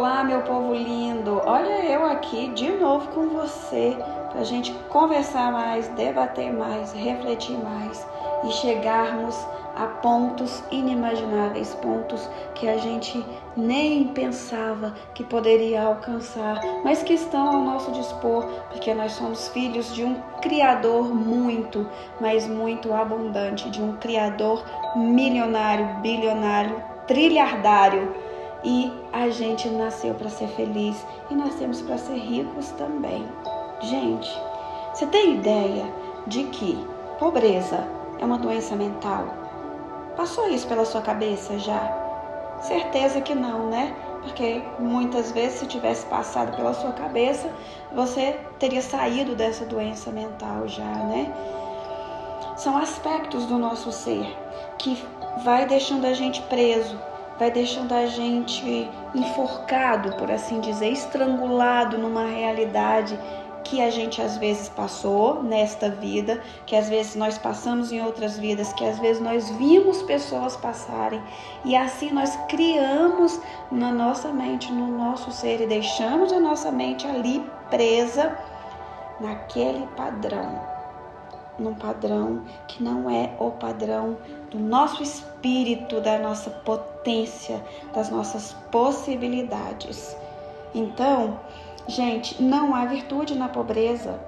Olá, meu povo lindo! Olha eu aqui de novo com você para a gente conversar mais, debater mais, refletir mais e chegarmos a pontos inimagináveis, pontos que a gente nem pensava que poderia alcançar, mas que estão ao nosso dispor, porque nós somos filhos de um Criador muito, mas muito abundante, de um Criador milionário, bilionário, trilhardário. E a gente nasceu para ser feliz e nascemos para ser ricos também. Gente, você tem ideia de que pobreza é uma doença mental? Passou isso pela sua cabeça já? Certeza que não, né? Porque muitas vezes, se tivesse passado pela sua cabeça, você teria saído dessa doença mental já, né? São aspectos do nosso ser que vai deixando a gente preso, vai deixando a gente enforcado, por assim dizer, estrangulado numa realidade que a gente às vezes passou nesta vida, que às vezes nós passamos em outras vidas, que às vezes nós vimos pessoas passarem e assim nós criamos na nossa mente, no nosso ser e deixamos a nossa mente ali presa naquele padrão, num padrão que não é o padrão do nosso espírito, da nossa potência, das nossas possibilidades. Então, Gente, não há virtude na pobreza.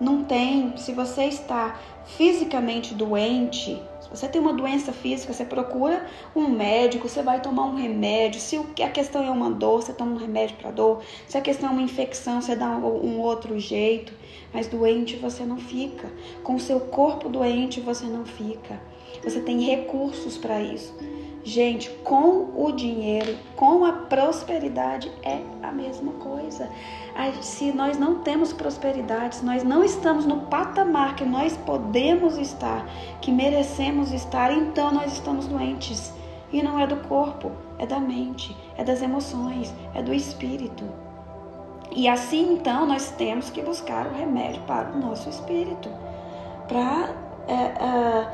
Não tem. Se você está fisicamente doente, se você tem uma doença física, você procura um médico, você vai tomar um remédio. Se a questão é uma dor, você toma um remédio para dor. Se a questão é uma infecção, você dá um outro jeito. Mas doente você não fica. Com o seu corpo doente você não fica. Você tem recursos para isso. Gente, com o dinheiro, com a prosperidade é a mesma coisa. Se nós não temos prosperidade, se nós não estamos no patamar que nós podemos estar, que merecemos estar, então nós estamos doentes. E não é do corpo, é da mente, é das emoções, é do espírito. E assim então nós temos que buscar o remédio para o nosso espírito, para é, é,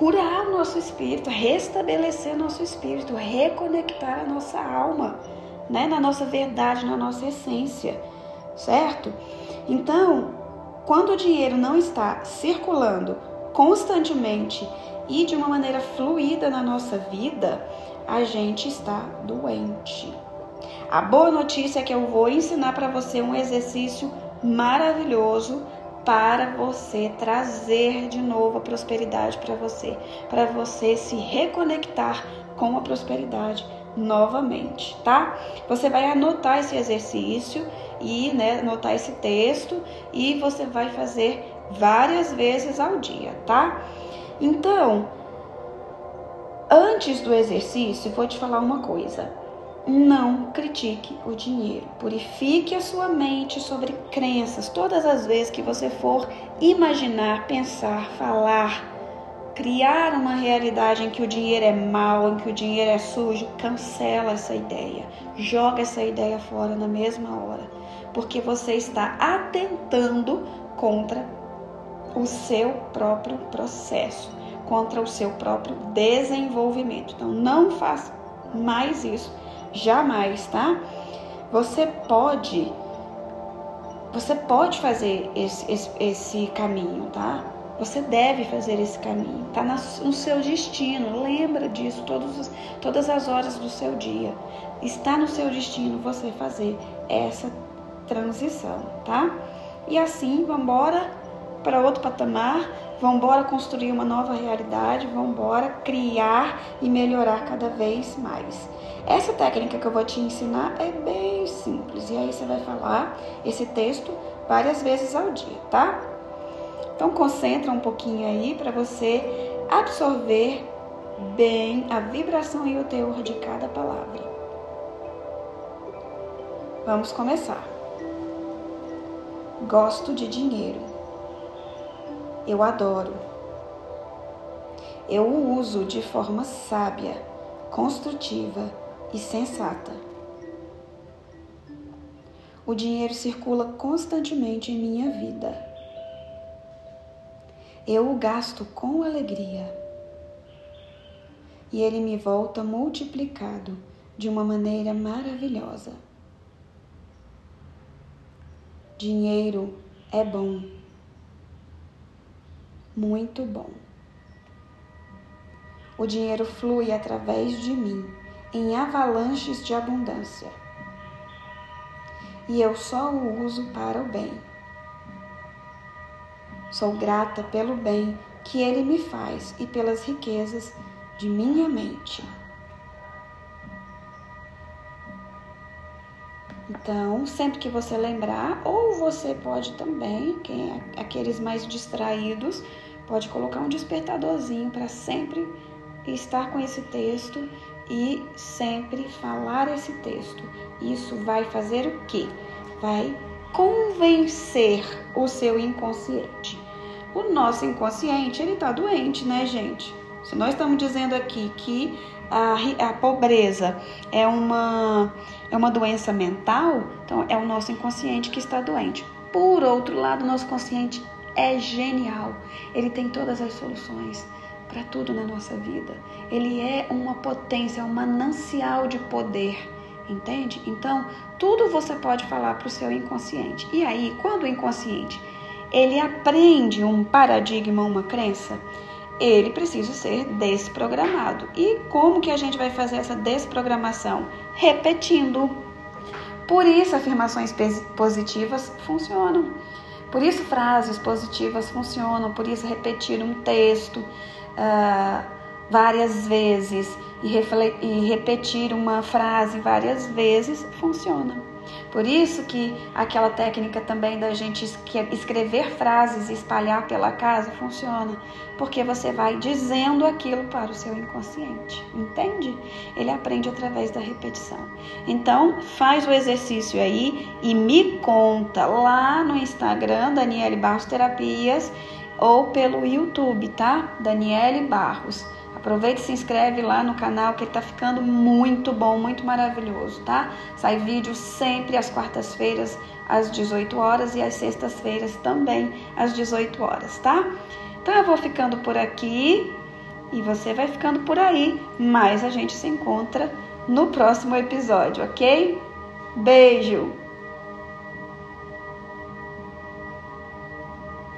curar nosso espírito, restabelecer nosso espírito, reconectar a nossa alma, né, na nossa verdade, na nossa essência, certo? Então, quando o dinheiro não está circulando constantemente e de uma maneira fluida na nossa vida, a gente está doente. A boa notícia é que eu vou ensinar para você um exercício maravilhoso para você trazer de novo a prosperidade para você, para você se reconectar com a prosperidade novamente, tá? Você vai anotar esse exercício e né, anotar esse texto e você vai fazer várias vezes ao dia, tá? Então, antes do exercício, vou te falar uma coisa. Não critique o dinheiro. Purifique a sua mente sobre crenças. Todas as vezes que você for imaginar, pensar, falar, criar uma realidade em que o dinheiro é mau, em que o dinheiro é sujo, cancela essa ideia. Joga essa ideia fora na mesma hora. Porque você está atentando contra o seu próprio processo, contra o seu próprio desenvolvimento. Então, não faça mais isso Jamais, tá? Você pode você pode fazer esse, esse, esse caminho, tá? Você deve fazer esse caminho, tá no seu destino. Lembra disso todos, todas as horas do seu dia. Está no seu destino você fazer essa transição, tá? E assim, vamos embora para outro patamar, vamos embora construir uma nova realidade, vamos embora criar e melhorar cada vez mais. Essa técnica que eu vou te ensinar é bem simples e aí você vai falar esse texto várias vezes ao dia, tá? Então concentra um pouquinho aí para você absorver bem a vibração e o teor de cada palavra. Vamos começar. Gosto de dinheiro. Eu adoro. Eu o uso de forma sábia, construtiva e sensata. O dinheiro circula constantemente em minha vida. Eu o gasto com alegria e ele me volta multiplicado de uma maneira maravilhosa. Dinheiro é bom, muito bom. O dinheiro flui através de mim em avalanches de abundância. E eu só o uso para o bem. Sou grata pelo bem que ele me faz e pelas riquezas de minha mente. Então, sempre que você lembrar, ou você pode também, quem é aqueles mais distraídos, pode colocar um despertadorzinho para sempre estar com esse texto e sempre falar esse texto. Isso vai fazer o quê? Vai convencer o seu inconsciente. O nosso inconsciente, ele tá doente, né, gente? Se nós estamos dizendo aqui que a, a pobreza é uma, é uma doença mental, então é o nosso inconsciente que está doente. Por outro lado, nosso consciente é genial. Ele tem todas as soluções para tudo na nossa vida. Ele é uma potência, um manancial de poder, entende? Então, tudo você pode falar para o seu inconsciente. E aí, quando o inconsciente ele aprende um paradigma, uma crença, ele precisa ser desprogramado. E como que a gente vai fazer essa desprogramação? Repetindo. Por isso, afirmações positivas funcionam. Por isso, frases positivas funcionam. Por isso, repetir um texto, uh, várias vezes e, e repetir uma frase várias vezes funciona. Por isso que aquela técnica também da gente escrever frases e espalhar pela casa funciona, porque você vai dizendo aquilo para o seu inconsciente, entende? Ele aprende através da repetição. Então, faz o exercício aí e me conta lá no Instagram Daniele Barros Terapias ou pelo YouTube, tá? Daniele Barros. Aproveita e se inscreve lá no canal que está ficando muito bom, muito maravilhoso, tá? Sai vídeo sempre às quartas-feiras às 18 horas e às sextas-feiras também às 18 horas, tá? Então eu vou ficando por aqui e você vai ficando por aí, mas a gente se encontra no próximo episódio, ok? Beijo!